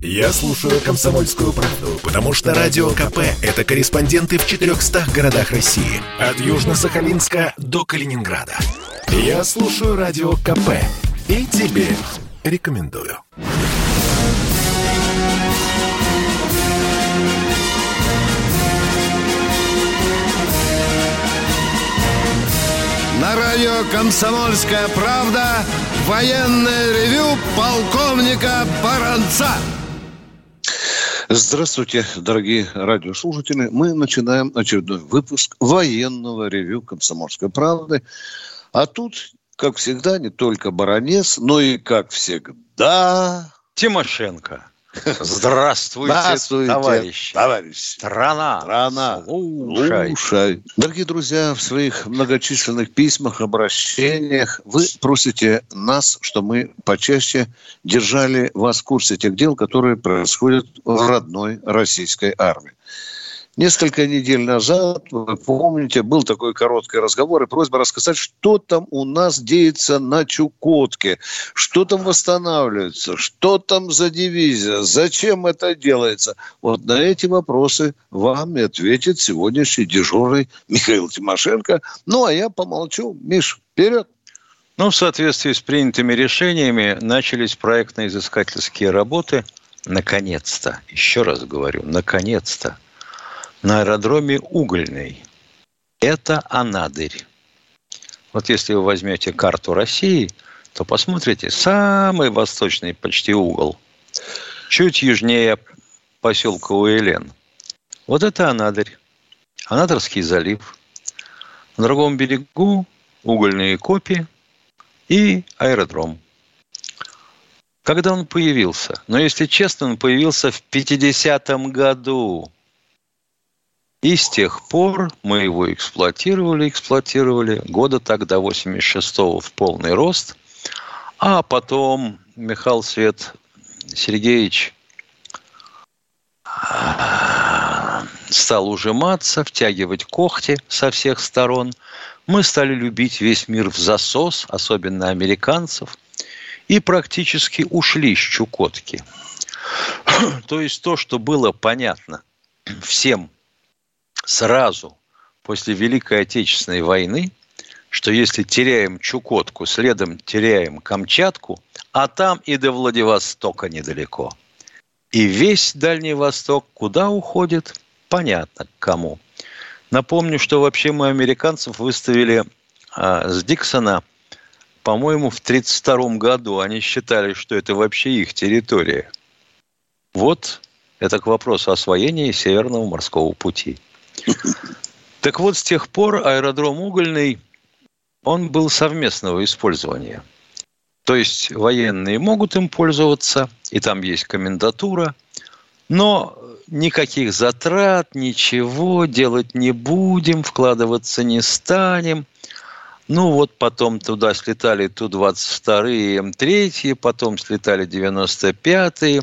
Я слушаю «Комсомольскую правду», потому что «Радио КП» — это корреспонденты в 400 городах России. От Южно-Сахалинска до Калининграда. Я слушаю «Радио КП» и тебе рекомендую. На радио «Комсомольская правда» военное ревю полковника Баранца. Здравствуйте, дорогие радиослушатели. Мы начинаем очередной выпуск военного ревю «Комсомольской правды». А тут, как всегда, не только баронец, но и, как всегда... Тимошенко. Здравствуйте, Здравствуйте товарищи. Товарищ. Страна. Страна. Слушай. Слушай. Дорогие друзья, в своих многочисленных письмах, обращениях вы просите нас, что мы почаще держали вас в курсе тех дел, которые происходят в родной российской армии. Несколько недель назад, вы помните, был такой короткий разговор и просьба рассказать, что там у нас деется на Чукотке, что там восстанавливается, что там за дивизия, зачем это делается. Вот на эти вопросы вам и ответит сегодняшний дежурный Михаил Тимошенко. Ну, а я помолчу. Миш, вперед! Ну, в соответствии с принятыми решениями начались проектно-изыскательские работы. Наконец-то, еще раз говорю, наконец-то на аэродроме Угольный. Это Анадырь. Вот если вы возьмете карту России, то посмотрите, самый восточный почти угол, чуть южнее поселка Уэлен. Вот это Анадырь. Анадырский залив. На другом берегу угольные копии и аэродром. Когда он появился? Но если честно, он появился в 50-м году. И с тех пор мы его эксплуатировали, эксплуатировали. Года так до 86-го в полный рост. А потом Михаил Свет Сергеевич а, стал ужиматься, втягивать когти со всех сторон. Мы стали любить весь мир в засос, особенно американцев, и практически ушли с Чукотки. То есть то, что было понятно всем сразу после Великой Отечественной войны, что если теряем Чукотку, следом теряем Камчатку, а там и до Владивостока недалеко. И весь Дальний Восток куда уходит, понятно кому. Напомню, что вообще мы американцев выставили а, с Диксона, по-моему, в 1932 году. Они считали, что это вообще их территория. Вот это к вопросу освоения Северного морского пути. Так вот, с тех пор аэродром Угольный, он был совместного использования. То есть военные могут им пользоваться, и там есть комендатура, но никаких затрат, ничего делать не будем, вкладываться не станем. Ну вот потом туда слетали Ту-22 М3, потом слетали 95-е,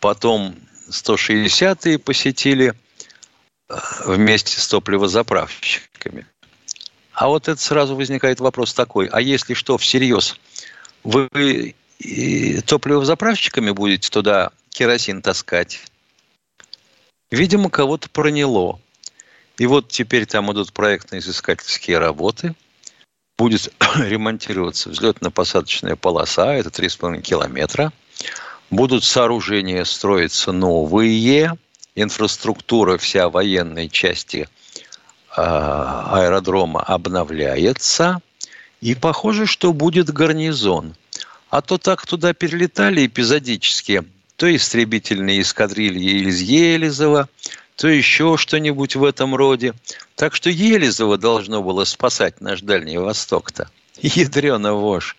потом 160-е посетили – вместе с топливозаправщиками. А вот это сразу возникает вопрос такой, а если что, всерьез, вы топливозаправщиками будете туда керосин таскать? Видимо, кого-то проняло. И вот теперь там идут проектно-изыскательские работы. Будет ремонтироваться взлетно-посадочная полоса, это 3,5 километра. Будут сооружения строиться новые – инфраструктура вся военной части а, аэродрома обновляется, и похоже, что будет гарнизон. А то так туда перелетали эпизодически, то истребительные эскадрильи из Елизова, то еще что-нибудь в этом роде. Так что Елизово должно было спасать наш Дальний Восток-то. Ядрена вошь.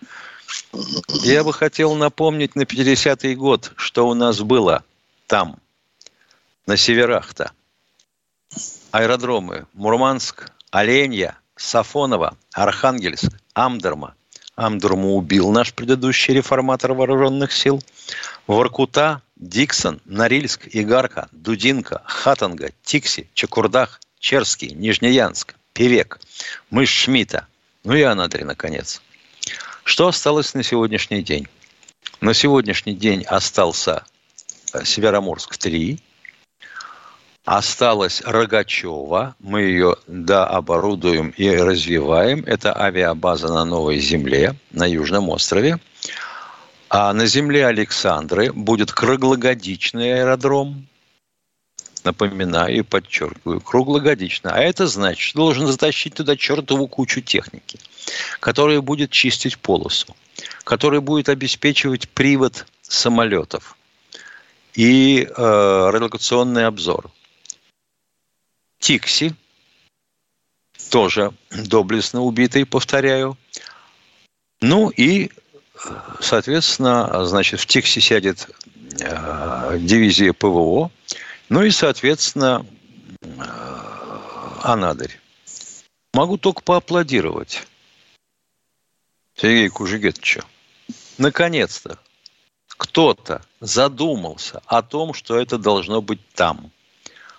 Я бы хотел напомнить на 50-й год, что у нас было там – на северах-то. Аэродромы Мурманск, Оленья, Сафоново, Архангельск, Амдерма. Амдерму убил наш предыдущий реформатор вооруженных сил. Воркута, Диксон, Норильск, Игарка, Дудинка, Хатанга, Тикси, Чекурдах, Черский, Нижнеянск, Певек, Мышь Шмита, ну и Анадырь, наконец. Что осталось на сегодняшний день? На сегодняшний день остался Североморск-3. Осталась Рогачева. Мы ее дооборудуем и развиваем. Это авиабаза на Новой Земле, на Южном острове. А на земле Александры будет круглогодичный аэродром. Напоминаю и подчеркиваю, круглогодично. А это значит, что должен затащить туда чертову кучу техники, которая будет чистить полосу, которая будет обеспечивать привод самолетов и э, радиолокационный обзор. Тикси, тоже доблестно убитый, повторяю. Ну и соответственно, значит, в Тиксе сядет э, дивизия ПВО, ну и, соответственно, э, Анадырь. Могу только поаплодировать Сергею Кужегетовичу. Наконец-то кто-то задумался о том, что это должно быть там.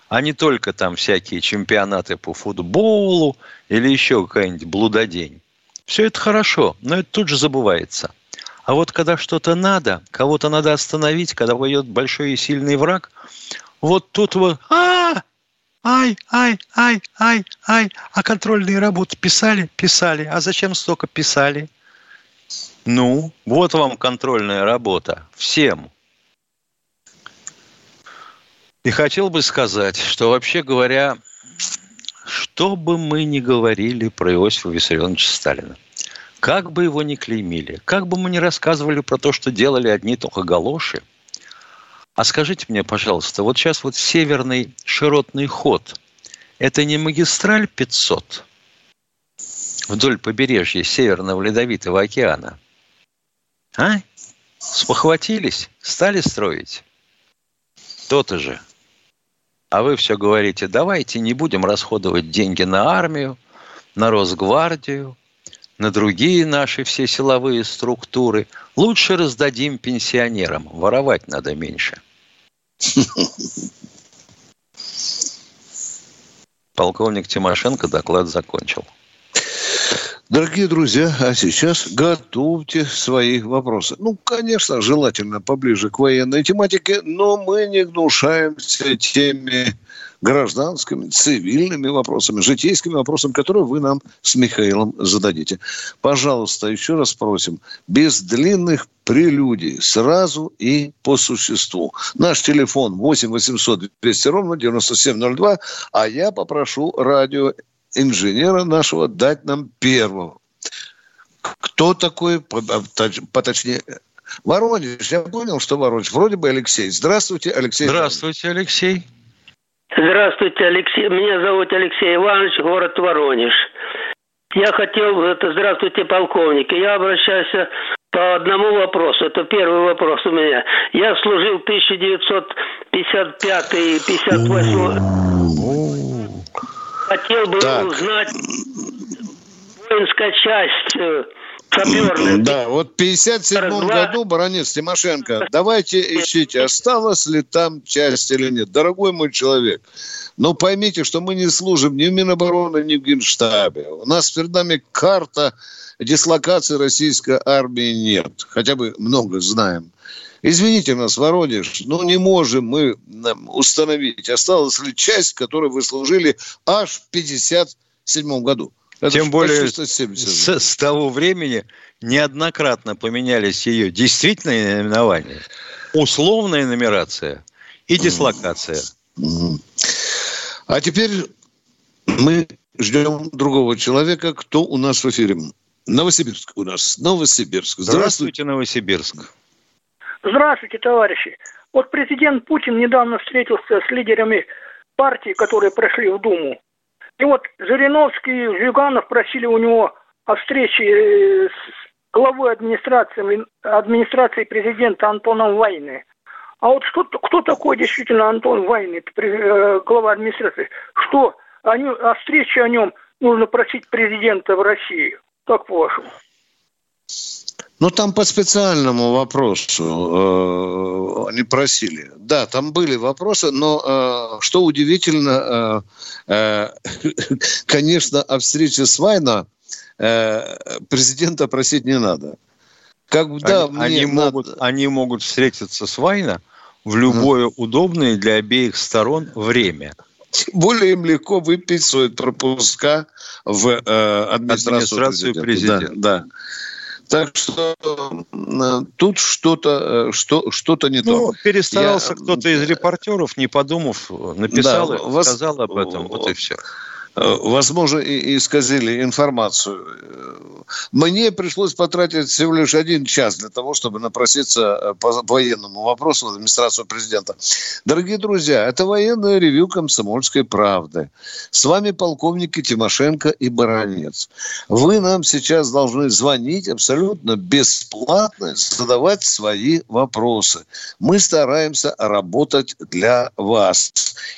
А не только там всякие чемпионаты по футболу или еще какая-нибудь блудодень. Все это хорошо, но это тут же забывается – а вот когда что-то надо, кого-то надо остановить, когда воюет большой и сильный враг, вот тут вот а ай, ай, ай, ай, ай, а контрольные работы писали? Писали. А зачем столько писали? Ну, вот вам контрольная работа. Всем. И хотел бы сказать, что вообще говоря, что бы мы ни говорили про Иосифа Виссарионовича Сталина, как бы его ни клеймили, как бы мы ни рассказывали про то, что делали одни только галоши, а скажите мне, пожалуйста, вот сейчас вот северный широтный ход, это не магистраль 500 вдоль побережья Северного Ледовитого океана? А? Спохватились? Стали строить? То-то же. А вы все говорите, давайте не будем расходовать деньги на армию, на Росгвардию, на другие наши все силовые структуры. Лучше раздадим пенсионерам. Воровать надо меньше. Полковник Тимошенко доклад закончил. Дорогие друзья, а сейчас готовьте свои вопросы. Ну, конечно, желательно поближе к военной тематике, но мы не гнушаемся теми гражданскими, цивильными вопросами, житейскими вопросами, которые вы нам с Михаилом зададите. Пожалуйста, еще раз просим, без длинных прелюдий, сразу и по существу. Наш телефон 8 800 200 ровно 9702, а я попрошу радиоинженера нашего дать нам первого. Кто такой, поточнее, Воронеж, я понял, что Воронеж. Вроде бы Алексей. Здравствуйте, Алексей. Здравствуйте, Алексей. Здравствуйте, Алексей. Меня зовут Алексей Иванович, город Воронеж. Я хотел, это, здравствуйте, полковник. Я обращаюсь по одному вопросу. Это первый вопрос у меня. Я служил 1955-58. Хотел бы так. узнать воинская часть э, саперный. Да, вот в 57 году, баронец Тимошенко, давайте ищите, осталась ли там часть или нет. Дорогой мой человек, но поймите, что мы не служим ни в Минобороны, ни в Генштабе. У нас перед нами карта дислокации российской армии нет. Хотя бы много знаем. Извините нас, Воронеж, но не можем мы установить, осталась ли часть, которую вы служили аж в 57 году. Это Тем более с, с того времени неоднократно поменялись ее действительные наименования, условная нумерация и дислокация. А теперь мы ждем другого человека, кто у нас в эфире. Новосибирск у нас. Новосибирск. Здравствуйте, Новосибирск. Здравствуйте, товарищи. Вот президент Путин недавно встретился с лидерами партий, которые прошли в Думу. И вот Жириновский и Жиганов просили у него о встрече э, с главой администрации, администрации президента Антоном Войны. А вот что, кто такой действительно Антон Войны, э, глава администрации? Что о, нем, о встрече о нем нужно просить президента в России? Как по-вашему? Ну, там по специальному вопросу э, они просили. Да, там были вопросы, но э, что удивительно, э, э, конечно, о встрече с Вайна э, президента просить не надо. Как, да, они, они, надо... могут, они могут встретиться с Вайна в любое удобное для обеих сторон время. Тем более им легко выписывают пропуска в э, администрацию, администрацию президента. президента. Да, да. Так что э, тут что-то э, что, что-то не ну, то. Перестарался Я... кто-то из репортеров, не подумав, написал да, и сказал об этом. Вот и все. Э, возможно, исказили информацию. Мне пришлось потратить всего лишь один час для того, чтобы напроситься э, по военному вопросу в администрацию президента. Дорогие друзья, это военное ревю «Комсомольской правды». С вами полковники Тимошенко и Баранец. Вы нам сейчас должны звонить абсолютно бесплатно, задавать свои вопросы. Мы стараемся работать для вас.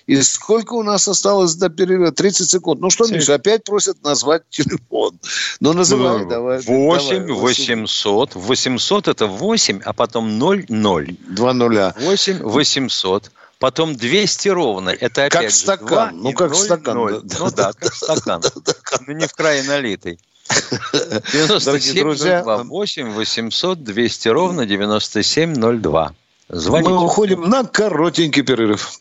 И сколько у нас осталось до перерыва? 30 секунд секунд. Ну что, Миша, опять просят назвать телефон. Ну называй, ну, давай. 8 давай, 800. 800 это 8, а потом 0, 0. Два нуля. 8 800. Потом 200 ровно. Это опять как стакан. 2, ну, как 0, стакан. 0. Да, ну да, как стакан. Ну, не в крае налитый. 97 друзья, 8 800 200 ровно 9702. Звоните. Мы уходим на коротенький перерыв.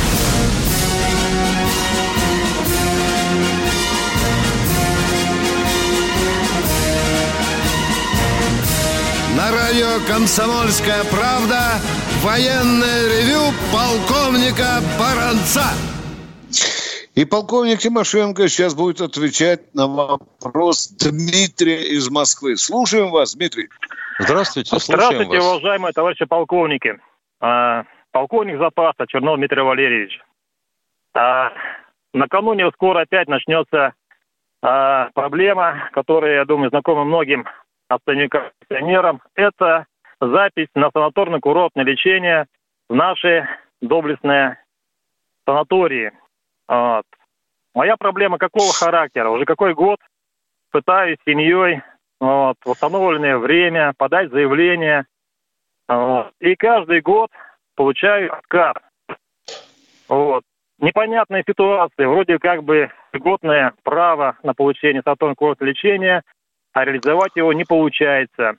На радио «Комсомольская правда» Военное ревю полковника Баранца. И полковник Тимошенко сейчас будет отвечать на вопрос Дмитрия из Москвы. Слушаем вас, Дмитрий. Здравствуйте, Здравствуйте, вас. уважаемые товарищи полковники. А, полковник запаса Чернов Дмитрий Валерьевич. А, накануне скоро опять начнется а, проблема, которая, я думаю, знакома многим пенсионерам. Это запись на санаторно-курортное лечение в наши доблестные санатории. Вот. Моя проблема какого характера? Уже какой год пытаюсь семьей вот, в установленное время подать заявление. Вот. И каждый год получаю отказ. Вот. Непонятная ситуация. Вроде как бы льготное право на получение санаторно-курортного лечения, а реализовать его не получается.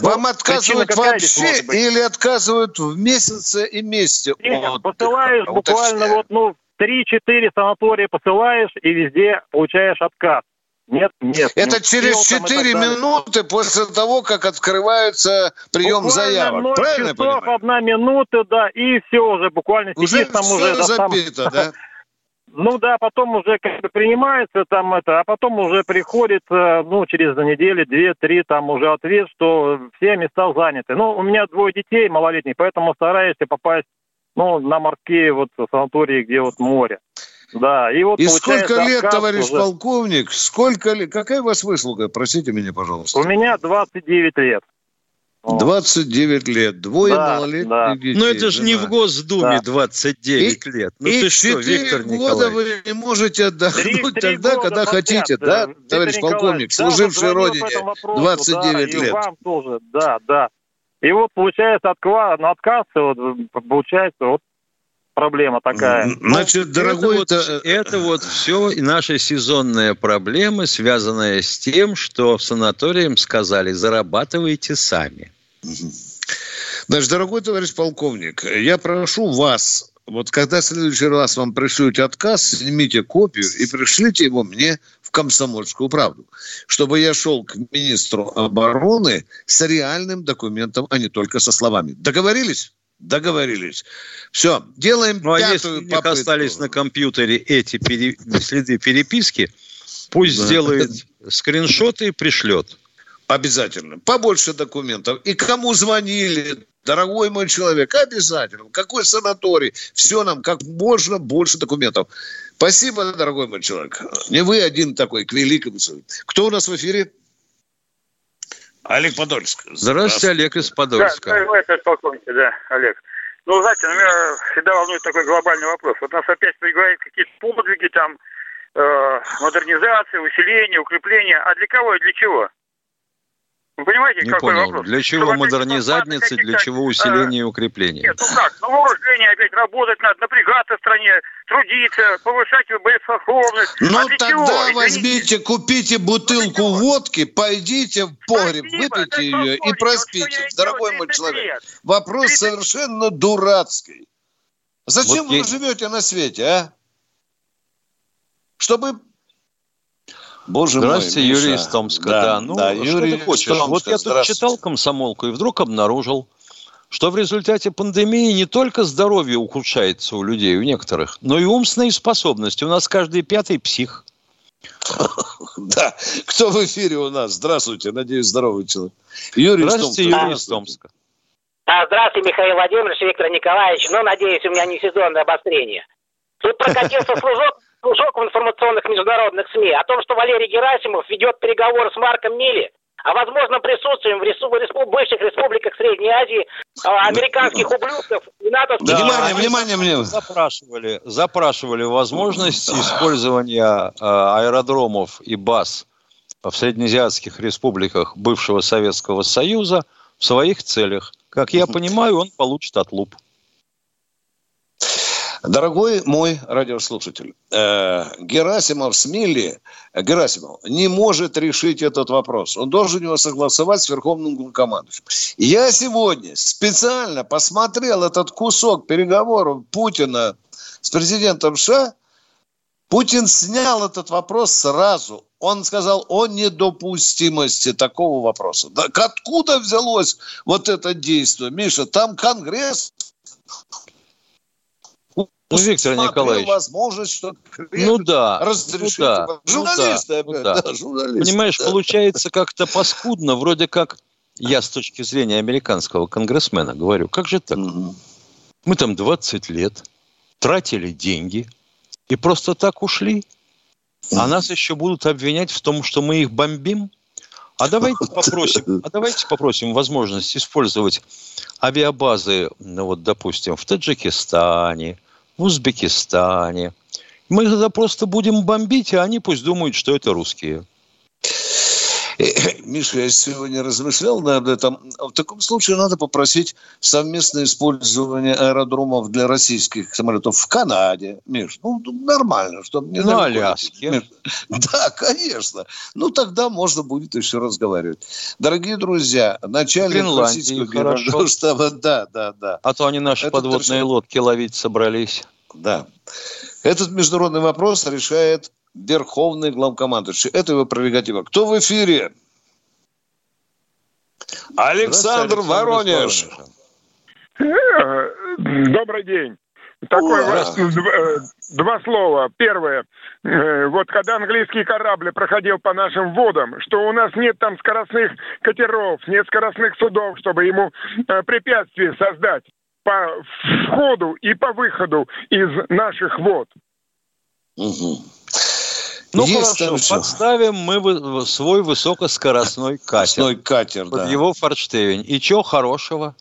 Вам ну, отказывают вообще или отказывают в месяце и месте? Нет, вот, посылаешь буквально вот, ну, 3-4 санатория посылаешь и везде получаешь отказ. Нет, нет. Это через 4 минуты после того, как открывается прием буквально заявок. 0 Правильно часов, одна минута, да, и все уже буквально уже сидишь там уже. Забито, да? Ну да, потом уже как бы принимается там это, а потом уже приходит, э, ну, через неделю, две-три, там уже ответ, что все места заняты. Ну, у меня двое детей малолетних, поэтому стараюсь попасть, ну, на морские вот санатории, где вот море. Да, и вот И сколько лет, товарищ уже... полковник, сколько лет, какая у вас выслуга, простите меня, пожалуйста? У меня 29 лет. 29 лет, двое да, малолетних да. детей. Ну это же не в Госдуме да. 29 и, лет. Ну и ты что, Виктор года вы не можете отдохнуть 3, 3 тогда, когда подряд, хотите, да, Виктор товарищ полковник, да, служивший Родине вопросу, 29 да, лет. И вам тоже, да, да. И вот получается отказ, ну, отказ вот, получается вот проблема такая. Значит, дорогой... Это вот, это вот все наши сезонные проблемы, связанные с тем, что в санаториям сказали, зарабатывайте сами. Значит, дорогой товарищ полковник, я прошу вас, вот когда в следующий раз вам пришлют отказ, снимите копию и пришлите его мне в комсомольскую правду, чтобы я шел к министру обороны с реальным документом, а не только со словами. Договорились? Договорились. Все, делаем ну, а если у них остались на компьютере эти пере... следы переписки, пусть да. сделает скриншоты и пришлет. Обязательно. Побольше документов. И кому звонили, дорогой мой человек, обязательно. Какой санаторий. Все нам как можно больше документов. Спасибо, дорогой мой человек. Не вы один такой, к великому. Кто у нас в эфире? Олег Подольск. Здравствуйте, Здравствуйте. Олег из Подольска. Да, это полковник, да, Олег. Ну, знаете, меня всегда волнует такой глобальный вопрос. Вот нас опять говорят какие-то подвиги, там, э, модернизация, усиление, укрепление. А для кого и для чего? Вы понимаете, Не какой понял. вопрос? Для чего Чтобы модернизадницы, для чего усиление и укрепление? Нет, ну как, ну вооружение опять работать надо, напрягаться в стране, трудиться, повышать боеспособность. Ну а тогда чего? Возьмите, купите бутылку водки, пойдите в погреб, Спасибо, выпейте ее и проспите. Дорогой мой 30 человек, лет. вопрос 30 совершенно дурацкий. Зачем Вот вы я- живете на свете, а? Чтобы... Боже Здравствуйте, мой, Юрий Миша. из Томска. Да, ну что Юрий ты хочешь? Томска, вот я тут читал комсомолку и вдруг обнаружил, что в результате пандемии не только здоровье ухудшается у людей, у некоторых, но и умственные способности. У нас каждый пятый псих. Да, кто в эфире у нас? Здравствуйте, надеюсь, здоровый человек. Юрий Здравствуйте. Юрий из Томска. А, здравствуйте, Михаил Владимирович, Виктор Николаевич. Ну, надеюсь, у меня не сезонное обострение. Тут прокатился служок, служок в информационных международных СМИ о том, что Валерий Герасимов ведет переговоры с Марком Милли о возможном присутствии в ресу- респу- бывших республиках Средней Азии а, американских ублюдков и натовских... Да, внимание, внимание мне. Запрашивали, запрашивали возможность использования э, аэродромов и баз в среднеазиатских республиках бывшего Советского Союза в своих целях. Как я понимаю, он получит отлуп. Дорогой мой радиослушатель, э, Герасимов с Милли, э, Герасимов не может решить этот вопрос. Он должен его согласовать с Верховным главкомандующим. Я сегодня специально посмотрел этот кусок переговоров Путина с президентом США. Путин снял этот вопрос сразу. Он сказал о недопустимости такого вопроса. Да откуда взялось вот это действие? Миша, там Конгресс Ну, Виктор Николаевич, возможность, что Ну да, разрешить. ну да, Журналисты ну опять, ну да. да, журналисты. Понимаешь, да. получается как-то паскудно, вроде как я с точки зрения американского конгрессмена говорю, как же так? Мы там 20 лет тратили деньги и просто так ушли, а нас еще будут обвинять в том, что мы их бомбим? А давайте попросим, а давайте попросим возможность использовать авиабазы, ну вот, допустим, в Таджикистане, в Узбекистане. Мы тогда просто будем бомбить, а они пусть думают, что это русские. Миша, я сегодня размышлял над этим. В таком случае надо попросить совместное использование аэродромов для российских самолетов в Канаде. Миш, ну нормально, чтобы не На далеко Аляске. Да, конечно. Ну тогда можно будет еще разговаривать. Дорогие друзья, начальник российского хорошо. штаба, да, да, да. А то они наши Это подводные точно. лодки ловить собрались. Да. Этот международный вопрос решает Верховный главкомандующий. Это его прерогатива. Кто в эфире? Александр Здравствуйте, Воронеж. Воронежа. Добрый день. Такой Ура. вот, э, два слова. Первое. Э, Вот когда английский корабль проходил по нашим водам, что у нас нет там скоростных катеров, нет скоростных судов, чтобы ему э, препятствия создать по входу и по выходу из наших вод. Мгм. Ну Есть хорошо, подставим мы свой высокоскоростной катер Скоростной катер, под да. его форштевень. И чего хорошего?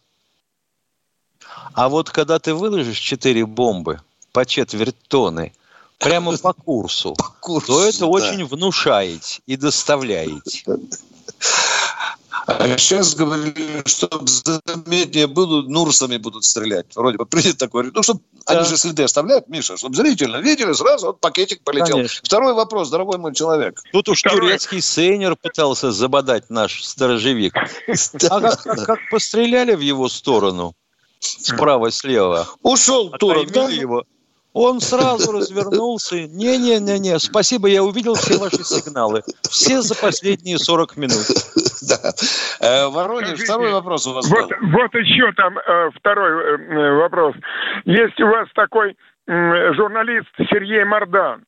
А вот когда ты выложишь 4 бомбы по четверть тонны прямо по курсу, Курс, то это да. очень внушаете и доставляете. А сейчас говорили, чтобы заметнее было, Нурсами будут стрелять. Вроде бы принято такое. Ну, чтобы Да. они же следы оставляют, Миша, чтобы зрительно видели, сразу вот пакетик полетел. Конечно. Второй вопрос, дорогой мой человек. Тут уж Второе. турецкий сейнер пытался забодать наш сторожевик. А как, постреляли в его сторону, справа-слева, Ушел турок, да? Его. Он сразу развернулся. Не-не-не-не, спасибо, я увидел все ваши сигналы. Все за последние 40 минут. Да. Э, Воронеж, второй вопрос у вас Вот, был. вот еще там э, второй э, вопрос. Есть у вас такой журналист Сергей Мардан.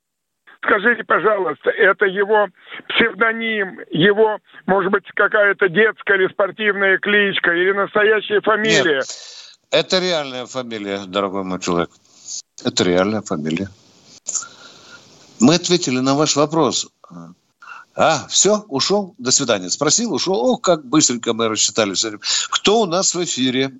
Скажите, пожалуйста, это его псевдоним, его, может быть, какая-то детская или спортивная кличка, или настоящая фамилия? Это реальная фамилия, дорогой мой человек. Это реальная фамилия. Мы ответили на ваш вопрос. А, все, ушел, до свидания. Спросил, ушел. О, как быстренько мы рассчитали. с этим. Кто у нас в эфире?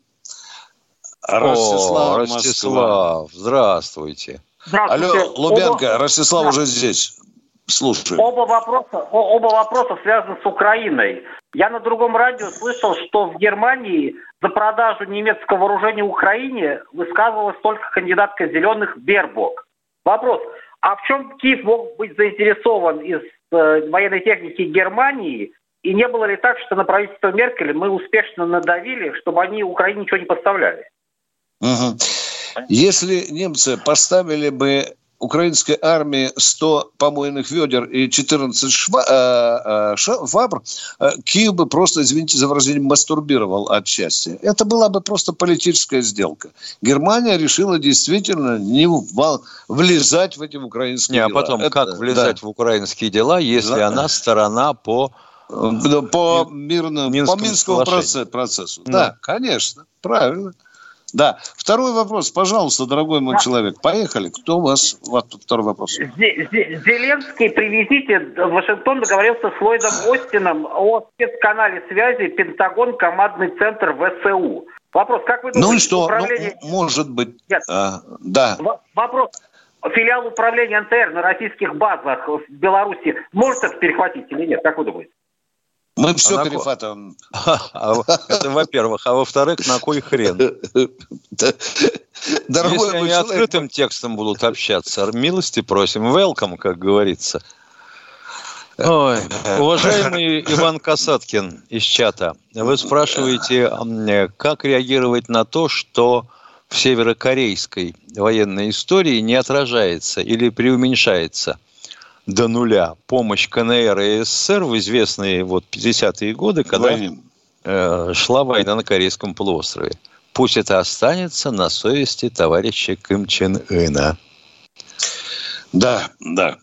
Ростислав, О. Ростислав, здравствуйте. Алло, Лубянка, Ростислав Да. уже здесь. Слушаю. Оба вопроса, оба вопроса связаны с Украиной. Я на другом радио слышал, что в Германии за продажу немецкого вооружения Украине высказывалась только кандидатка зеленых Бербок. Вопрос, а в чем Киев мог быть заинтересован из военной техники Германии? И не было ли так, что на правительство Меркель мы успешно надавили, чтобы они Украине ничего не поставляли? Угу. Если немцы поставили бы украинской армии 100 помойных ведер и 14 шва, э, э, швабр, э, Киев бы просто, извините за выражение, мастурбировал от счастья. Это была бы просто политическая сделка. Германия решила действительно не влезать в эти украинские не, дела. А потом, Это, как влезать да. в украинские дела, если да. она сторона по по мирному, по Минскому процессу. Да. да, конечно, правильно. Да. Второй вопрос, пожалуйста, дорогой мой да. человек. Поехали. Кто у вас? Вот второй вопрос. Зеленский, привезите, Вашингтон договорился с Ллойдом Остином о спецканале связи Пентагон, командный центр ВСУ. Вопрос, как вы думаете, ну и что? управление... Ну, может быть, Нет. А, да. Вопрос, филиал управления НТР на российских базах в Беларуси может это перехватить или нет? Как вы думаете? Мы все а перехватываем. А, это во-первых. А во-вторых, на кой хрен? Дорогой Если они открытым текстом будут общаться, милости просим. Welcome, как говорится. Ой, уважаемый Иван Касаткин из чата, вы спрашиваете, как реагировать на то, что в северокорейской военной истории не отражается или преуменьшается – до нуля помощь КНР и СССР в известные вот 50-е годы, когда э, шла война на Корейском полуострове. Пусть это останется на совести товарища Ким Чен Ына. Да, да.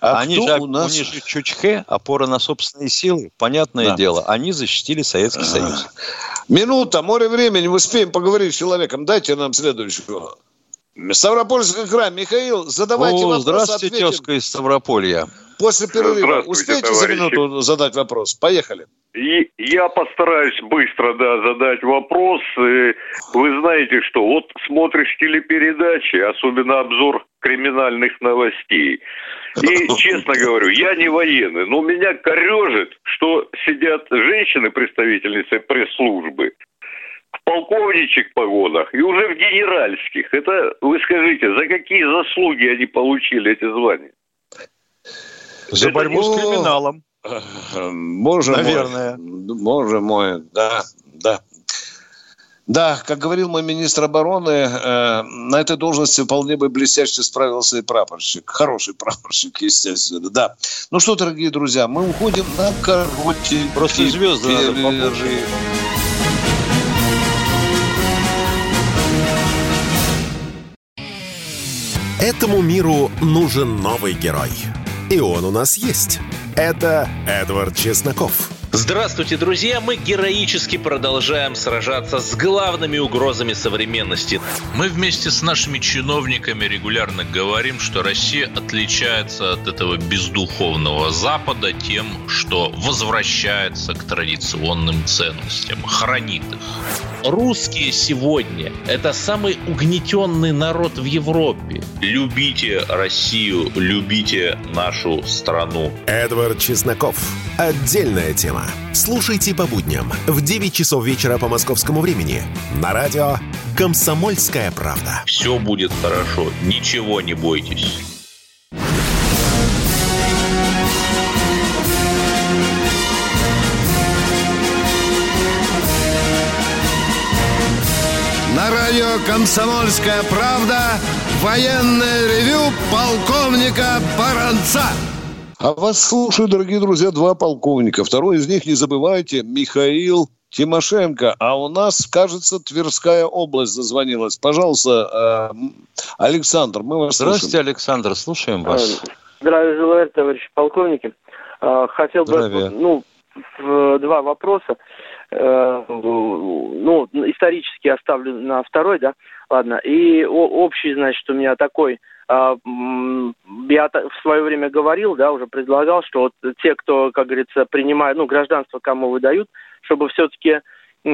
А они же, у нас... они же Чучхе, опора на собственные силы, понятное да. дело, они защитили Советский Союз. Минута, море времени, мы успеем поговорить с человеком. Дайте нам следующего. Ставропольский край. Михаил, задавайте О, вопрос. Здравствуйте, ответим. тезка из Ставрополья. После перерыва. Успейте товарищи. за минуту задать вопрос? Поехали. И я постараюсь быстро, да, задать вопрос. Вы знаете, что вот смотришь телепередачи, особенно обзор криминальных новостей. И, честно говорю, я не военный, но меня корежит, что сидят женщины, представительницы пресс-службы, полковничьих погонах и уже в генеральских. Это, вы скажите, за какие заслуги они получили эти звания? За Это борьбу с криминалом. Боже Наверное. мой. Боже мой, да, да. Да, как говорил мой министр обороны, э, на этой должности вполне бы блестяще справился и прапорщик. Хороший прапорщик, естественно, да. Ну что, дорогие друзья, мы уходим на короткий Просто звезды надо Этому миру нужен новый герой. И он у нас есть. Это Эдвард Чесноков. Здравствуйте, друзья! Мы героически продолжаем сражаться с главными угрозами современности. Мы вместе с нашими чиновниками регулярно говорим, что Россия отличается от этого бездуховного Запада тем, что возвращается к традиционным ценностям, хранит их. Русские сегодня – это самый угнетенный народ в Европе. Любите Россию, любите нашу страну. Эдвард Чесноков. Отдельная тема. Слушайте по будням в 9 часов вечера по московскому времени на радио «Комсомольская правда». Все будет хорошо, ничего не бойтесь. На радио «Комсомольская правда» военное ревю полковника Баранца. А вас слушают, дорогие друзья, два полковника. Второй из них, не забывайте, Михаил Тимошенко. А у нас, кажется, Тверская область зазвонилась. Пожалуйста, э, Александр, мы вас Здравствуйте, слушаем. Александр, слушаем вас. Здравия желаю, товарищи полковники. А, хотел Здравия. бы, ну, два вопроса. Э, ну, исторически оставлю на второй, да, ладно. И общий, значит, у меня такой – я в свое время говорил, да, уже предлагал, что вот те, кто, как говорится, принимают, ну, гражданство кому выдают, чтобы все-таки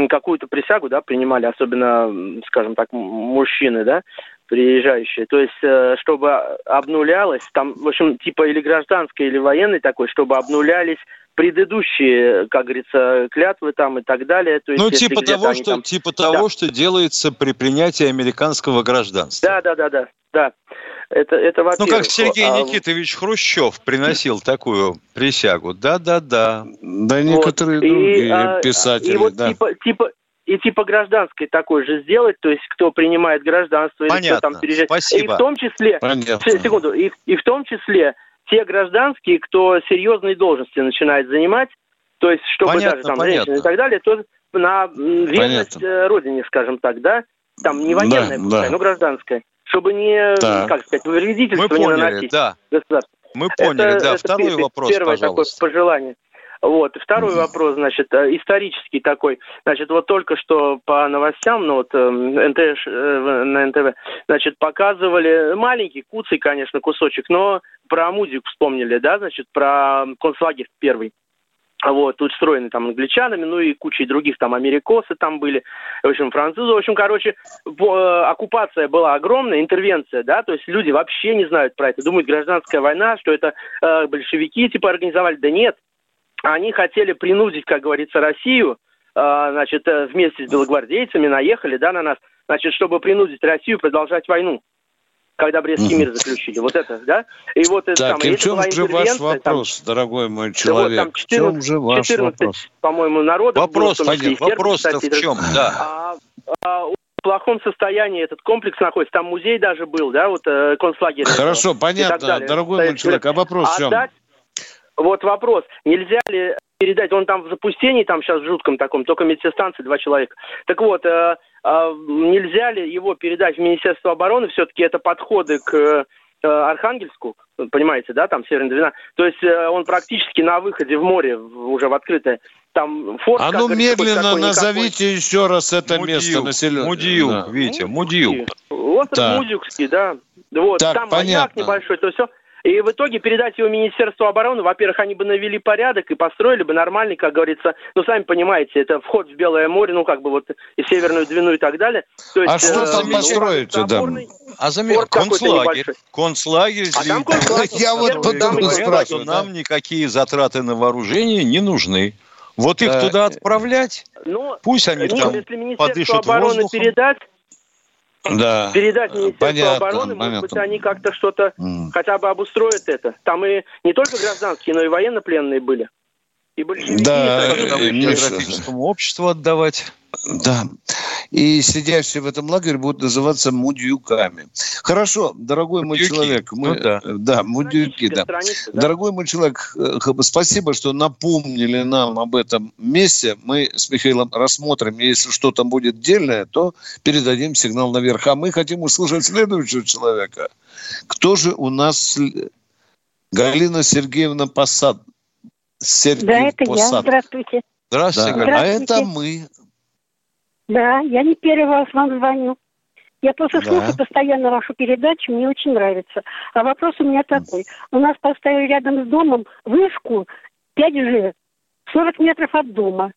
какую-то присягу, да, принимали, особенно, скажем так, мужчины, да, приезжающие. То есть, э, чтобы обнулялось, там, в общем, типа или гражданской, или военной такой, чтобы обнулялись предыдущие, как говорится, клятвы там и так далее. То есть, ну, типа того, что, там... типа того, да. что делается при принятии американского гражданства. Да, да, да, да, да. Это, это Ну, как Сергей а... Никитович Хрущев приносил такую присягу. Да, да, да. Да, некоторые вот. другие и, а, писатели, и вот да. Типа, типа, и типа гражданской такой же сделать, то есть кто принимает гражданство Понятно. или кто там переезжает. Спасибо. И в том числе, Понятно. секунду, и, и в том числе те гражданские, кто серьезные должности начинает занимать, то есть чтобы понятно, даже там понятно. женщины и так далее, то на верность понятно. Э, родине, скажем так, да, там не военная, да, пускай, да. но гражданская, чтобы не, да. как сказать, вредительство Мы поняли, не наносить да. Мы поняли, это, да. Это Второй вопрос, первое пожалуйста. такое пожелание. Вот. Второй вопрос, значит, э, исторический такой. Значит, вот только что по новостям, ну вот эм, НТ, э, на НТВ, значит, показывали маленький, куцый, конечно, кусочек, но про музыку вспомнили, да, значит, про концлагерь первый. Вот, устроены там англичанами, ну и кучей других там америкосы там были, в общем, французы. В общем, короче, э, оккупация была огромная, интервенция, да, то есть люди вообще не знают про это, думают, гражданская война, что это э, большевики типа организовали. Да нет, они хотели принудить, как говорится, Россию, а, значит, э, вместе с белогвардейцами наехали, да, на нас, значит, чтобы принудить Россию продолжать войну когда Брестский мир заключили. Вот это, да? И вот это так, и в чем же ваш вопрос, там, дорогой мой человек? Да, вот, там 14, в чем же ваш 14, вопрос? по-моему, народу. Вопрос, понятно, вопрос в чем, да. А, а, в плохом состоянии этот комплекс находится. Там музей даже был, да, вот э, концлагерь. Хорошо, понятно, дорогой мой человек. А вопрос в чем? Отдать вот вопрос, нельзя ли передать, он там в запустении, там сейчас в жутком таком, только медсестанции два человека. Так вот, э, э, нельзя ли его передать в Министерство обороны, все-таки это подходы к э, Архангельску, понимаете, да, там Северная Двина. То есть э, он практически на выходе в море, уже в открытое. Там форт, а ну медленно назовите еще раз это Мудью, место населенное. Мудью, да. Витя, Мудью. Остров да. Мудюкский, да. Вот, так, там понятно. маяк небольшой, то все. И в итоге передать его Министерству обороны, во-первых, они бы навели порядок и построили бы нормальный, как говорится, ну, сами понимаете, это вход в Белое море, ну, как бы вот и Северную Двину и так далее. То есть, а что э, там ну, построите, да? А заметь, концлагерь. Концлагерь. А там концлагерь. Я вот потому спрашиваю. Нам никакие затраты на вооружение не нужны. Вот их туда отправлять, ну, пусть они там подышат воздухом. передать, да. передать Министерству понятно, обороны, понятно. может быть, они как-то что-то mm. хотя бы обустроят это. Там и не только гражданские, но и военнопленные были. И большевики, да, и, и географическому обществу отдавать. Да. И сидящие в этом лагере будут называться мудюками. Хорошо, дорогой мой человек. Мы, ну, да. да, мудюки, да. Страница, да. Дорогой мой человек, э, спасибо, что напомнили нам об этом месте. Мы с Михаилом рассмотрим. Если что-то будет дельное, то передадим сигнал наверх. А мы хотим услышать следующего человека. Кто же у нас Галина Сергеевна Посад? Сергей да, это Посад. я. Здравствуйте. Здравствуйте, да. Здравствуйте. А это мы. Да, я не первый раз вам звоню. Я просто да. слушаю постоянно вашу передачу, мне очень нравится. А вопрос у меня такой. У нас поставили рядом с домом вышку 5G, 40 метров от дома.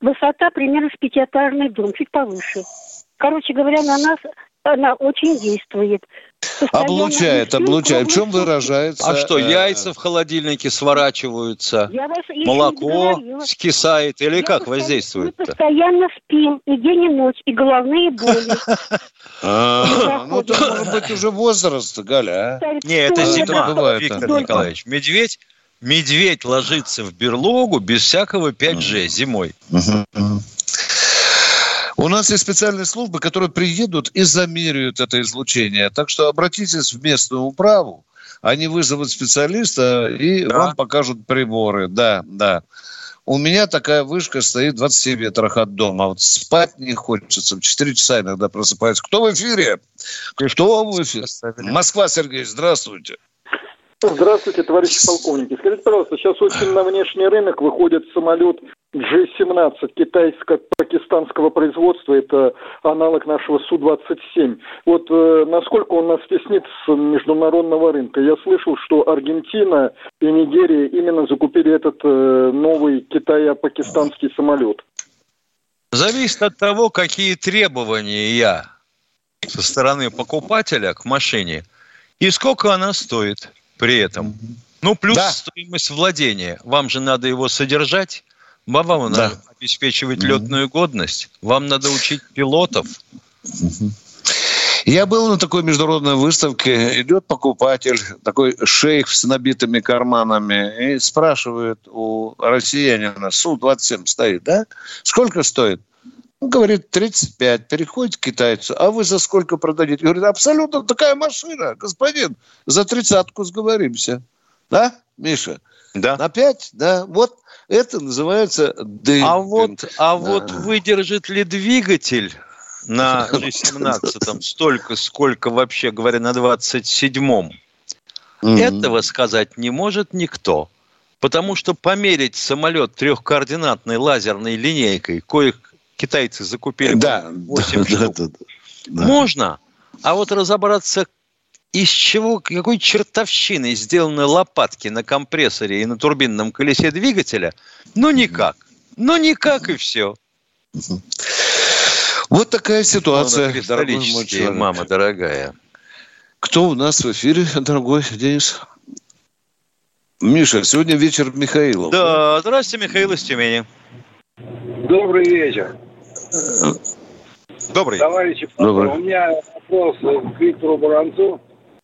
Высота примерно с пятиэтажный дом, чуть повыше. Короче говоря, на нас она очень действует. Облучает, облучает. В чем выражается? А что, э, яйца в холодильнике сворачиваются, молоко скисает или я как воздействует? Мы постоянно спим и день и ночь, и головные боли. А, ну, это может быть уже возраст, Галя. А? Не, это зима, Виктор Николаевич. Медведь Медведь ложится в берлогу без всякого 5G зимой. У нас есть специальные службы, которые приедут и замеряют это излучение. Так что обратитесь в местную управу, они вызовут специалиста и да. вам покажут приборы. Да, да. У меня такая вышка стоит в 20 метрах от дома. Вот спать не хочется. В 4 часа иногда просыпаюсь. Кто в эфире? Кто в эфире? Москва, Сергей, здравствуйте. Здравствуйте, товарищи полковники. Скажите, пожалуйста, сейчас очень на внешний рынок выходит самолет G-17 китайско-пакистанского производства, это аналог нашего Су-27. Вот э, насколько он нас теснит с международного рынка? Я слышал, что Аргентина и Нигерия именно закупили этот э, новый китая-пакистанский самолет. Зависит от того, какие требования я со стороны покупателя к машине и сколько она стоит при этом. Ну, плюс да. стоимость владения. Вам же надо его содержать, вам надо да. обеспечивать летную годность, вам надо учить пилотов. Я был на такой международной выставке. Идет покупатель, такой шейх с набитыми карманами, и спрашивает у россиянина, Су-27 стоит, да? Сколько стоит? Он говорит, 35. Переходит к китайцу. А вы за сколько продадите? Говорит, абсолютно такая машина, господин. За тридцатку сговоримся. Да, Миша? Да. На 5? Да. Вот это называется демпинг. А вот, а да. вот выдержит ли двигатель на G17 столько, сколько вообще говоря на 27-м, mm-hmm. этого сказать не может никто. Потому что померить самолет трехкоординатной лазерной линейкой, коих китайцы закупили да, 8 да, штук, да, да, да. можно. А вот разобраться, из чего, какой чертовщины сделаны лопатки на компрессоре и на турбинном колесе двигателя, ну никак. Ну никак и все. Вот такая ситуация, дорогой мой человек. Мама дорогая. Кто у нас в эфире, дорогой Денис? Миша, сегодня вечер Михаилов. Да, здравствуйте, Михаил из Тюмени. Добрый вечер. Добрый. Товарищи, Добрый. у меня вопрос к Виктору Баранцу.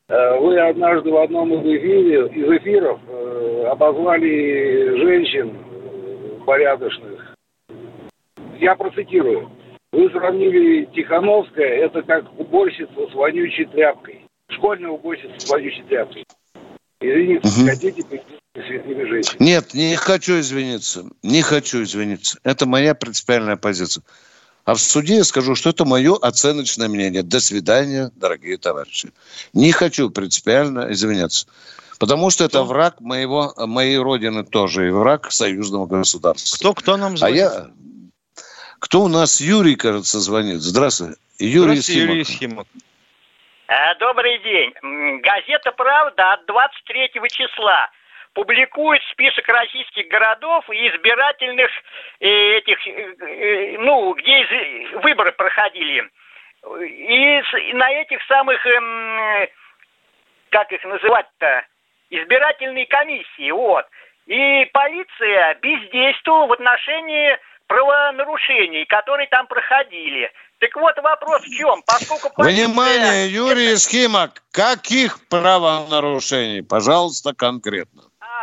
Э, вы однажды в одном из, эфире, из эфиров э, обозвали женщин э, порядочных. Я процитирую. Вы сравнили Тихановская, это как уборщица с вонючей тряпкой. Школьная уборщица с вонючей тряпкой. Извините, угу. хотите? Нет, не хочу извиниться. Не хочу извиниться. Это моя принципиальная позиция. А в суде я скажу, что это мое оценочное мнение. До свидания, дорогие товарищи. Не хочу принципиально извиняться. Потому что это враг моего, моей родины тоже, и враг союзного государства. Кто, кто нам звонит? А я, кто у нас? Юрий, кажется, звонит. Здравствуй. Юрий Здравствуйте, Юрий Схимок. Э, добрый день. Газета «Правда» от 23 числа публикует список российских городов и избирательных э, этих, э, ну, где выборы проходили. И на этих самых, эм, как их называть-то, избирательные комиссии, вот. И полиция бездействовала в отношении правонарушений, которые там проходили. Так вот вопрос в чем? Поскольку полиция... Внимание, Юрий это... Схимок, каких правонарушений? Пожалуйста, конкретно.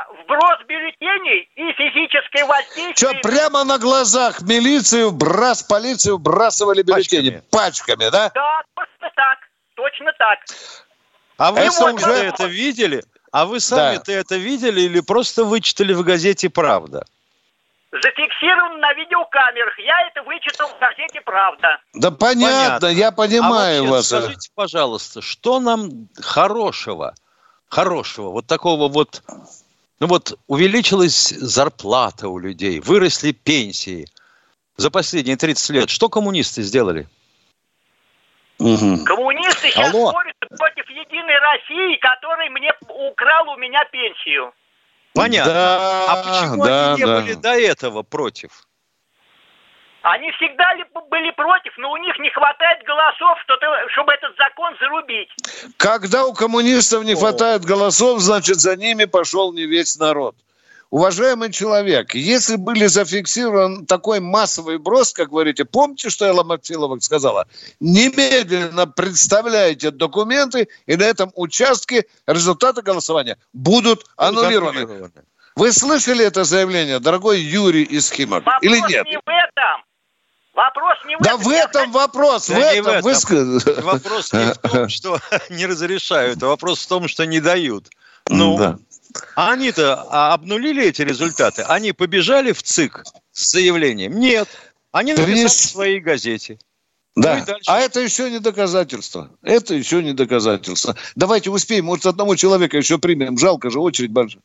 Вброс бюллетеней и физическое воздействие... Что, прямо на глазах милицию, брас, полицию бросали бюллетени? Пачками, Пачками да? Да, точно так, точно так. А вы сами вот, это видели? А вы сами-то да. это видели или просто вычитали в газете «Правда»? зафиксировано на видеокамерах. Я это вычитал в газете «Правда». Да понятно, понятно. я понимаю а вас. Скажите, пожалуйста, что нам хорошего, хорошего, вот такого вот, ну вот увеличилась зарплата у людей, выросли пенсии за последние 30 лет. Что коммунисты сделали? Угу. Коммунисты сейчас Алло. борются против Единой России, который мне украл у меня пенсию. Понятно. Да, а почему да, они не да. были до этого против? Они всегда были против, но у них не хватает голосов, чтобы этот закон зарубить. Когда у коммунистов не хватает голосов, значит, за ними пошел не весь народ. Уважаемый человек, если были зафиксирован такой массовый брос, как говорите, помните, что Элла Максилова сказала? Немедленно представляйте документы, и на этом участке результаты голосования будут аннулированы. Вы слышали это заявление, дорогой Юрий из Химок, Вопрос или нет? не в этом. Вопрос не в да этом. в этом вопрос, да в, этом. в этом. Вы... Вопрос не в том, что не разрешают, а вопрос в том, что не дают. Ну, да. А они-то обнулили эти результаты? Они побежали в ЦИК с заявлением? Нет. Они написали Есть... в своей газете. Да, ну а это еще не доказательство. Это еще не доказательство. Давайте успеем, может, одного человека еще примем. Жалко же, очередь большая.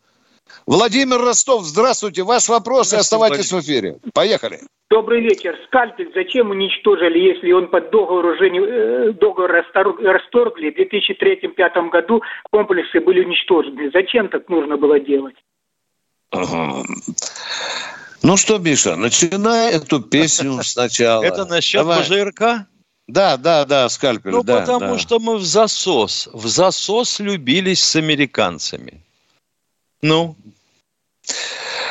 Владимир Ростов, здравствуйте. Ваш вопрос и оставайтесь в эфире. Поехали. Добрый вечер. Скальпель зачем уничтожили, если он под договор уже не, э, договор расторгли? В 2003-2005 году комплексы были уничтожены. Зачем так нужно было делать? Ага. Ну что, Миша, начинай эту песню сначала. Это насчет. ПЖРК? Да, да, да, скальпель. Ну, да, потому да. что мы в засос. В засос любились с американцами. Ну?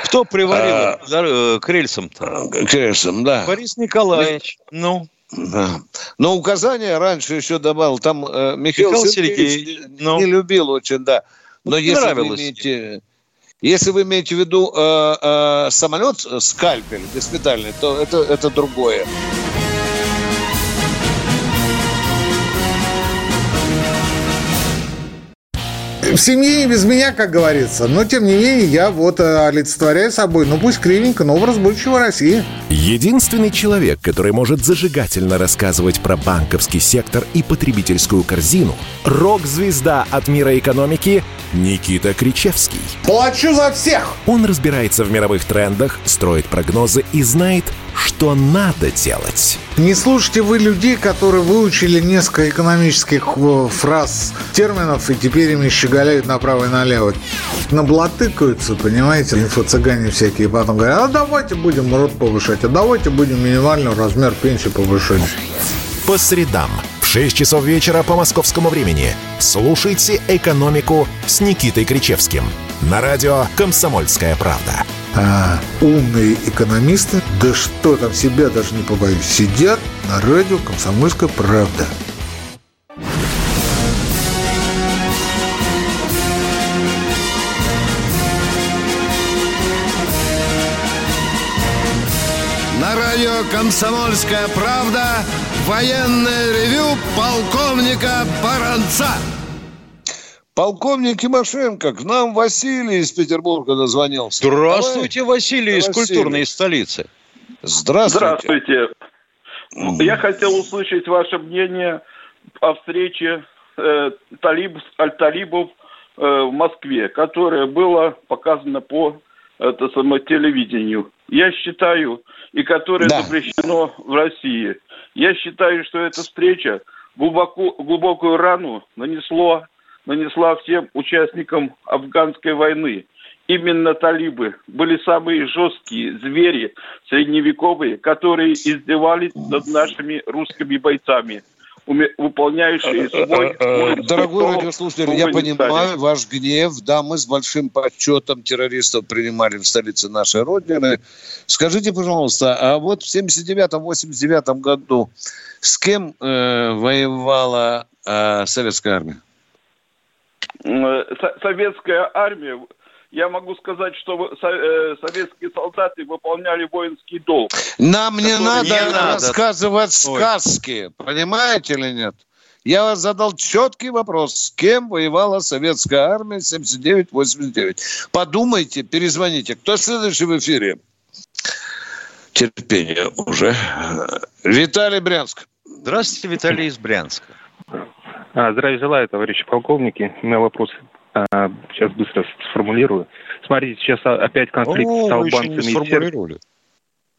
Кто приварил а, к рельсам-то? К рельсам, да. Борис Николаевич. Ну? Да. Но указания раньше еще добавил, там э, Михаил, Михаил Сергеевич Сергеевич, не ну. любил очень, да. Но Вот если вы, имеете, если вы имеете в виду э, э, самолет скальпель госпитальный, то это, это другое. В семье не без меня, как говорится. Но, тем не менее, я вот э, олицетворяю собой, ну пусть кривенько, но образ будущего России. Единственный человек, который может зажигательно рассказывать про банковский сектор и потребительскую корзину – рок-звезда от мира экономики Никита Кричевский. Плачу за всех! Он разбирается в мировых трендах, строит прогнозы и знает, что надо делать. Не слушайте вы людей, которые выучили несколько экономических э, фраз, терминов, и теперь ими щеголяют направо и налево. Наблатыкаются, понимаете, инфо-цыгане всякие, потом говорят, а давайте будем рот повышать, а давайте будем минимальный размер пенсии повышать. По средам в 6 часов вечера по московскому времени слушайте «Экономику» с Никитой Кричевским на радио «Комсомольская правда». А умные экономисты, да что там, себя даже не побоюсь, сидят на радио «Комсомольская правда». «Комсомольская правда» военное ревю полковника Баранца. Полковник Тимошенко, к нам Василий из Петербурга дозвонился. Здравствуйте, Давай. Василий из Василий. культурной столицы. Здравствуйте. Здравствуйте. Я хотел услышать ваше мнение о встрече э, талиб, аль-талибов э, в Москве, которая была показана по это самое, телевидению. Я считаю, и которое Да. запрещено в России. Я считаю, что эта встреча глубоко, глубокую рану нанесло, нанесла всем участникам афганской войны. Именно талибы были самые жесткие звери средневековые, которые издевались над нашими русскими бойцами, выполняющие свой... свой Дорогой долг радиослушатель, в я понимаю ваш гнев. Да, мы с большим почетом террористов принимали в столице нашей Родины. Скажите, пожалуйста, а вот в 79-89 году с кем э, воевала э, советская армия? Э, со- Советская армия, я могу сказать, что э, советские солдаты выполняли воинский долг. Нам не надо Не надо. рассказывать Ой. сказки, понимаете или нет? Я вас задал четкий вопрос. С кем воевала советская армия 79-89? Подумайте, перезвоните. Кто следующий в эфире? Терпение уже. Виталий Брянск. Здравствуйте, Виталий из Брянска. А, Здравия желаю, товарищи полковники. У меня вопрос сейчас быстро сформулирую. Смотрите, сейчас а, опять конфликт О, с албанцами и сербами. сформулировали.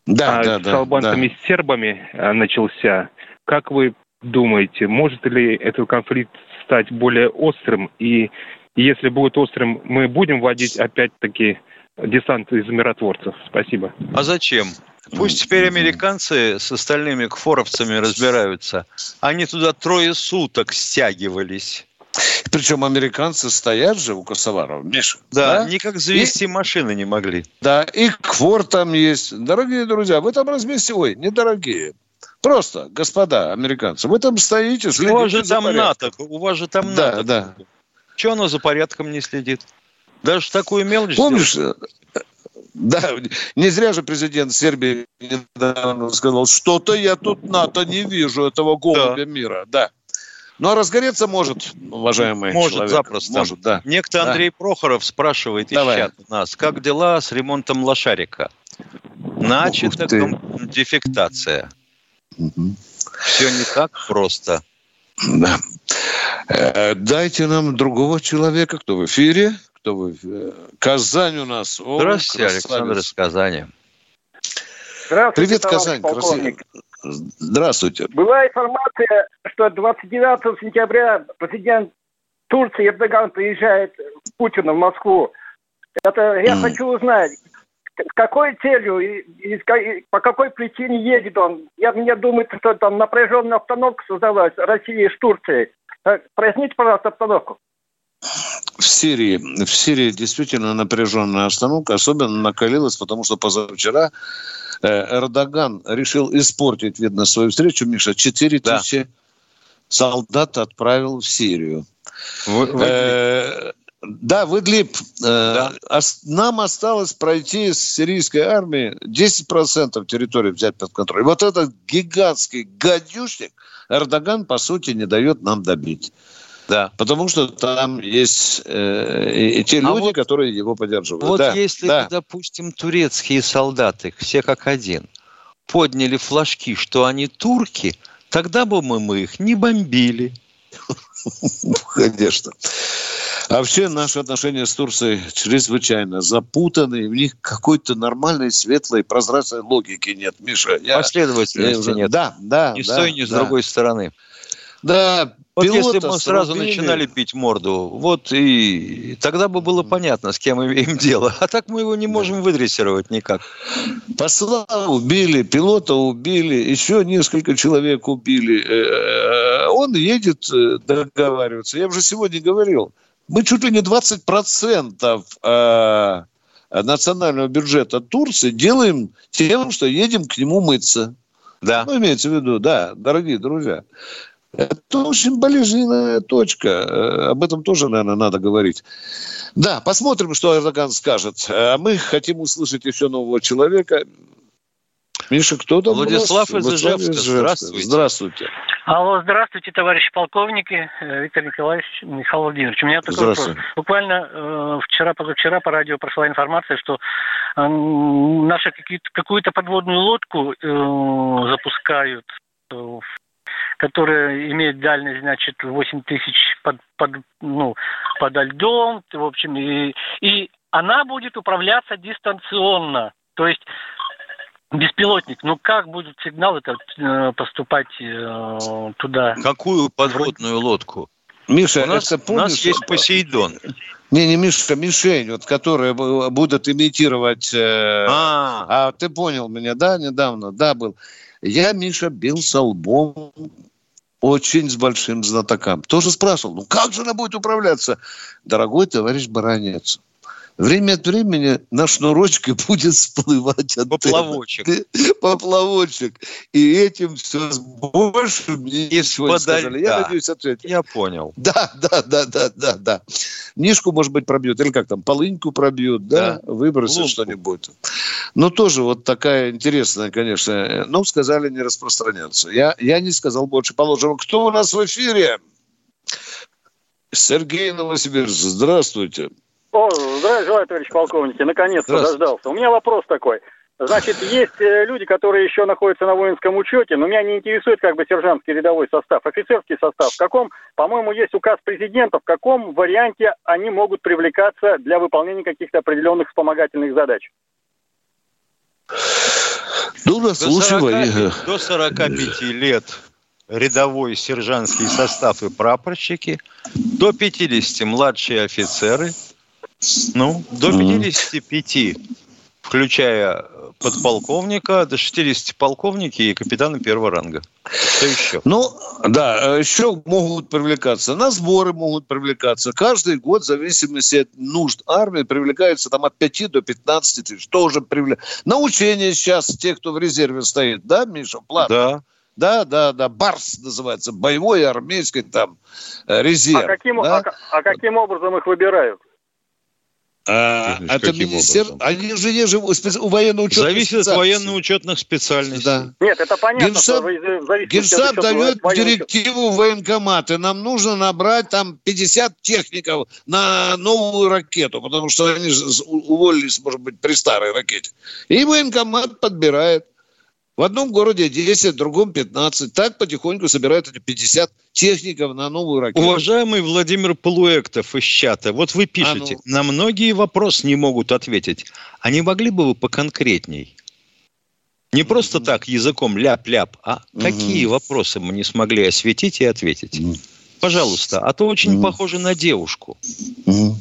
Да, А, да, с да. албанцами и сербами а, начался. Как вы думаете, может ли этот конфликт стать более острым? И если будет острым, мы будем вводить опять-таки десант из миротворцев? Спасибо. А зачем? Пусть теперь американцы с остальными кфоровцами разбираются. Они туда трое суток стягивались. Причем американцы стоят же у Косоварова, Миша. Да, никак завести И- машины не могли. Да, и Квор там есть. Дорогие друзья, вы там разместите... Ой, недорогие. Просто, господа американцы, вы там стоите, следите У вас же там порядком. НАТО, у вас же там Да, НАТО. да. Чего оно за порядком не следит? Даже такую мелочь Помнишь, сделать? да, не зря же президент Сербии недавно сказал, что-то я тут НАТО не вижу, этого голубя мира. Да. Но разгореться может, уважаемый Может, человек. запросто. Может, да. Некто Да. Андрей Прохоров спрашивает из Давай. чата нас, как дела с ремонтом лошарика? Начата дефектация. Все не так просто. Да. Э, Дайте нам другого человека, кто в эфире, кто в эфире. Казань у нас. О, Здравствуйте, красавец. Александр из Казани. Здравствуйте, Привет, товарищ Казань. полковник. красивый. Здравствуйте. Была информация, что 29 сентября президент Турции Эрдоган приезжает к Путину в Москву. Это я хочу узнать, с какой целью и, и, и по какой причине едет он? Я, мне думаю, что там напряженная обстановка создалась России с Турцией. Э, проясните, пожалуйста, обстановку. В Сирии, в Сирии действительно напряженная обстановка, особенно накалилась, потому что позавчера э, Эрдоган решил испортить, видно, свою встречу. Миша, 4 да. тысячи солдат отправил в Сирию. Вы, вы... Э, да, в Идлиб. Э, да. Нам осталось пройти с сирийской армии 10% территории взять под контроль. И вот этот гигантский гадюшник Эрдоган, по сути, не дает нам добить. Да. Потому что там есть э, и, и те а люди, вот, которые его поддерживают. Вот да, если, да. допустим, турецкие солдаты, все как один, подняли флажки, что они турки, тогда бы мы, мы их не бомбили. Конечно. А вообще наши отношения с Турцией чрезвычайно запутаны. В них какой-то нормальной, светлой, прозрачной логики нет, Миша. Я, Последовательности я нет. Да, да. Ни да, с той, ни да. с другой стороны. Да, вот если бы мы сразу начинали пить морду, вот и тогда бы было понятно, с кем имеем дело. А так мы его не можем выдрессировать никак. Посла убили, пилота убили, еще несколько человек убили. Э, он едет э, договариваться. Я уже сегодня говорил, мы чуть ли не 20% э, национального бюджета Турции делаем тем, что едем к нему мыться. Да. Ну, имеется в виду, да, дорогие друзья. Это очень болезненная точка. Э, об этом тоже, наверное, надо говорить. Да, посмотрим, что Эрдоган скажет. А мы хотим услышать еще нового человека. Миша, кто там? Владислав из Ижевска. Здравствуйте. Здравствуйте. Алло, здравствуйте, товарищи полковники, э, Виктор Николаевич, Михаил Владимирович. У меня такой вопрос. Буквально э, вчера, позавчера по радио прошла информация, что э, наши какую-то подводную лодку э, запускают э, которая имеет дальность, значит, 8 тысяч под, под, ну, подо льдом, в общем, и, и она будет управляться дистанционно. То есть беспилотник, ну как будет сигнал этот э, поступать э, туда? Какую подводную лодку? Миша, у нас, это помнишь, у нас есть Посейдон. Не, не Миша, мишень, вот, которая будут имитировать... Э, а. а ты понял меня, да, недавно? Да, был. Я, Миша, бился лбом очень с большим знатокам. Тоже спрашивал, ну как же она будет управляться? Дорогой товарищ Баранец, время от времени на шнурочке будет всплывать антенна. Поплавочек. Поплавочек. И этим все больше мне ничего не сказали. Я надеюсь, ответил. Я понял. Да, да, да, да, да, да. Нишку, может быть, пробьют. Или как там, полыньку пробьют, да, да. выбросят что-нибудь. Ну, тоже вот такая интересная, конечно. Ну, сказали не распространяться. Я, я не сказал больше положим. Кто у нас в эфире? Сергей Новосибирск. Здравствуйте. О, здравия желаю, товарищ полковники. Наконец-то дождался. У меня вопрос такой. Значит, есть э, люди, которые еще находятся на воинском учете, но меня не интересует как бы сержантский рядовой состав, офицерский состав. В каком, по-моему, есть указ президента, в каком варианте они могут привлекаться для выполнения каких-то определенных вспомогательных задач? Ну, до, 40, до 45 лет рядовой сержантский состав и прапорщики, до 50 младшие офицеры – ну, до 55, включая подполковника, до 60 полковники и капитана первого ранга. Что еще? Ну, да, еще могут привлекаться. На сборы могут привлекаться. Каждый год, в зависимости от нужд армии, привлекается там от 5 до 15 тысяч. Тоже привлек... На учения сейчас те, кто в резерве стоит, да, Миша, платно? Да. Да, да, да, БАРС называется, боевой армейский там э, резерв. А каким, да? а, а каким образом их выбирают? А, это министер... Они же не живут у военно-учетных Зависит от военно-учетных специальностей. Да. Нет, это понятно. Генштаб, Генштаб дает директиву военкоматы. Нам нужно набрать там 50 техников на новую ракету, потому что они уволились, может быть, при старой ракете. И военкомат подбирает. В одном городе 10, в другом 15. Так потихоньку собирают эти 50 техников на новую ракету. Уважаемый Владимир Полуэктов из чата, вот вы пишете, а ну. на многие вопросы не могут ответить. А не могли бы вы поконкретней? Не просто mm-hmm. так языком ляп-ляп, а mm-hmm. какие вопросы мы не смогли осветить и ответить? Mm-hmm. Пожалуйста, а то очень mm-hmm. похоже на девушку. Mm-hmm.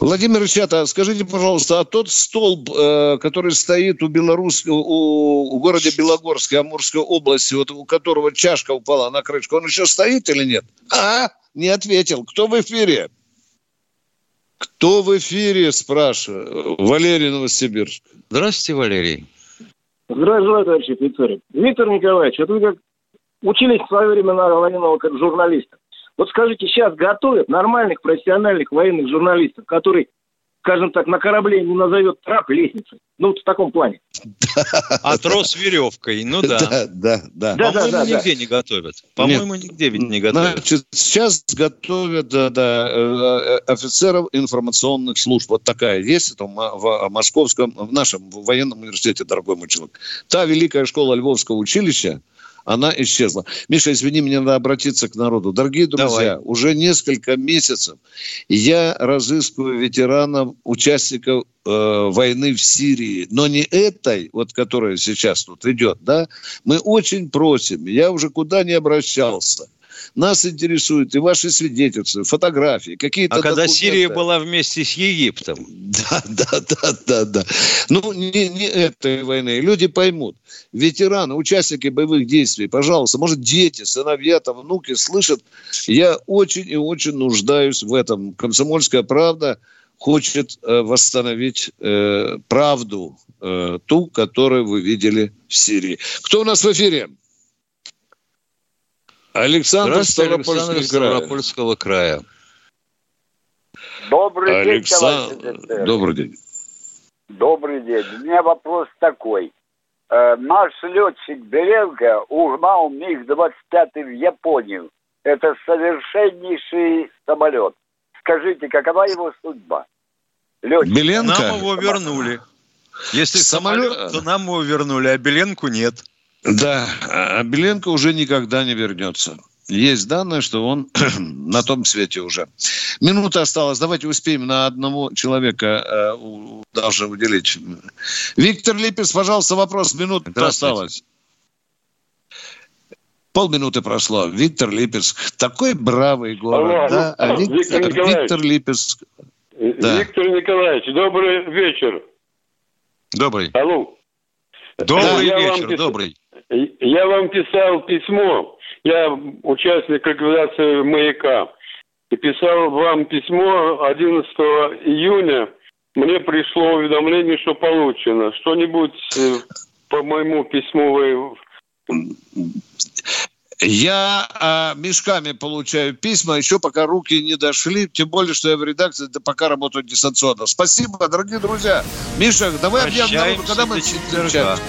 Владимир Ильичата, скажите, пожалуйста, а тот столб, э, который стоит у Беларусь, у, у города Белогорске, Амурской области, вот у которого чашка упала на крышку, он еще стоит или нет? А, не ответил. Кто в эфире? Кто в эфире, спрашиваю? Валерий Новосибирск. Здравствуйте, Валерий. Здравствуйте, товарищи офицеры. Виктор Николаевич, вот вы как учились в свое время на военного как журналиста. Вот скажите, сейчас готовят нормальных профессиональных военных журналистов, которые, скажем так, на корабле не назовет трап лестницей. Ну, вот в таком плане. А трос веревкой, ну да. Да, да, да. По-моему, нигде не готовят. По-моему, нигде ведь не готовят. Значит, сейчас готовят да, да, э, офицеров информационных служб. Вот такая есть это в Московском, в нашем военном университете, дорогой мой человек. Та великая школа Львовского училища, она исчезла. Миша, извини, мне надо обратиться к народу. Дорогие друзья, Давай. уже несколько месяцев я разыскиваю ветеранов, участников э, войны в Сирии, но не этой, вот которая сейчас тут идет, да. Мы очень просим, я уже куда не обращался – нас интересуют и ваши свидетельства, фотографии, какие-то А когда Сирия была вместе с Египтом. Да, да, да, да, да. Ну, не, не этой войны. Люди поймут. Ветераны, участники боевых действий, пожалуйста, может, дети, сыновья, там, внуки слышат. Я очень и очень нуждаюсь в этом. Комсомольская правда хочет э, восстановить э, правду, э, ту, которую вы видели в Сирии. Кто у нас в эфире? Александр Ставропольского Ставропольского края. Добрый Александр... день, товарищ Добрый день. Добрый день. У меня вопрос такой. Э, наш летчик Беленко угнал МиГ-25 в Японию. Это совершеннейший самолет. Скажите, какова его судьба? Летчик. Беленко? Нам его вернули. Если самолет, самолет, то нам его вернули, а Беленку нет. Да, а Беленко уже никогда не вернется. Есть данные, что он на том свете уже. Минута осталась. Давайте успеем на одного человека э, даже уделить. Виктор Липец, пожалуйста, вопрос. Минута осталась. Полминуты прошло. Виктор Липецк. Такой бравый город. Алло, да? а Виктор, Виктор, Виктор Липецк. Да. Виктор Николаевич, добрый вечер. Добрый. Алло. Добрый да, вечер, добрый. Я вам писал письмо. Я участник ликвидации маяка. И писал вам письмо 11 июня. Мне пришло уведомление, что получено. Что-нибудь э, по моему письму вы я а, мешками получаю письма, еще пока руки не дошли, тем более, что я в редакции, да пока работаю дистанционно. Спасибо, дорогие друзья. Миша, давай объявим когда мы встречаемся.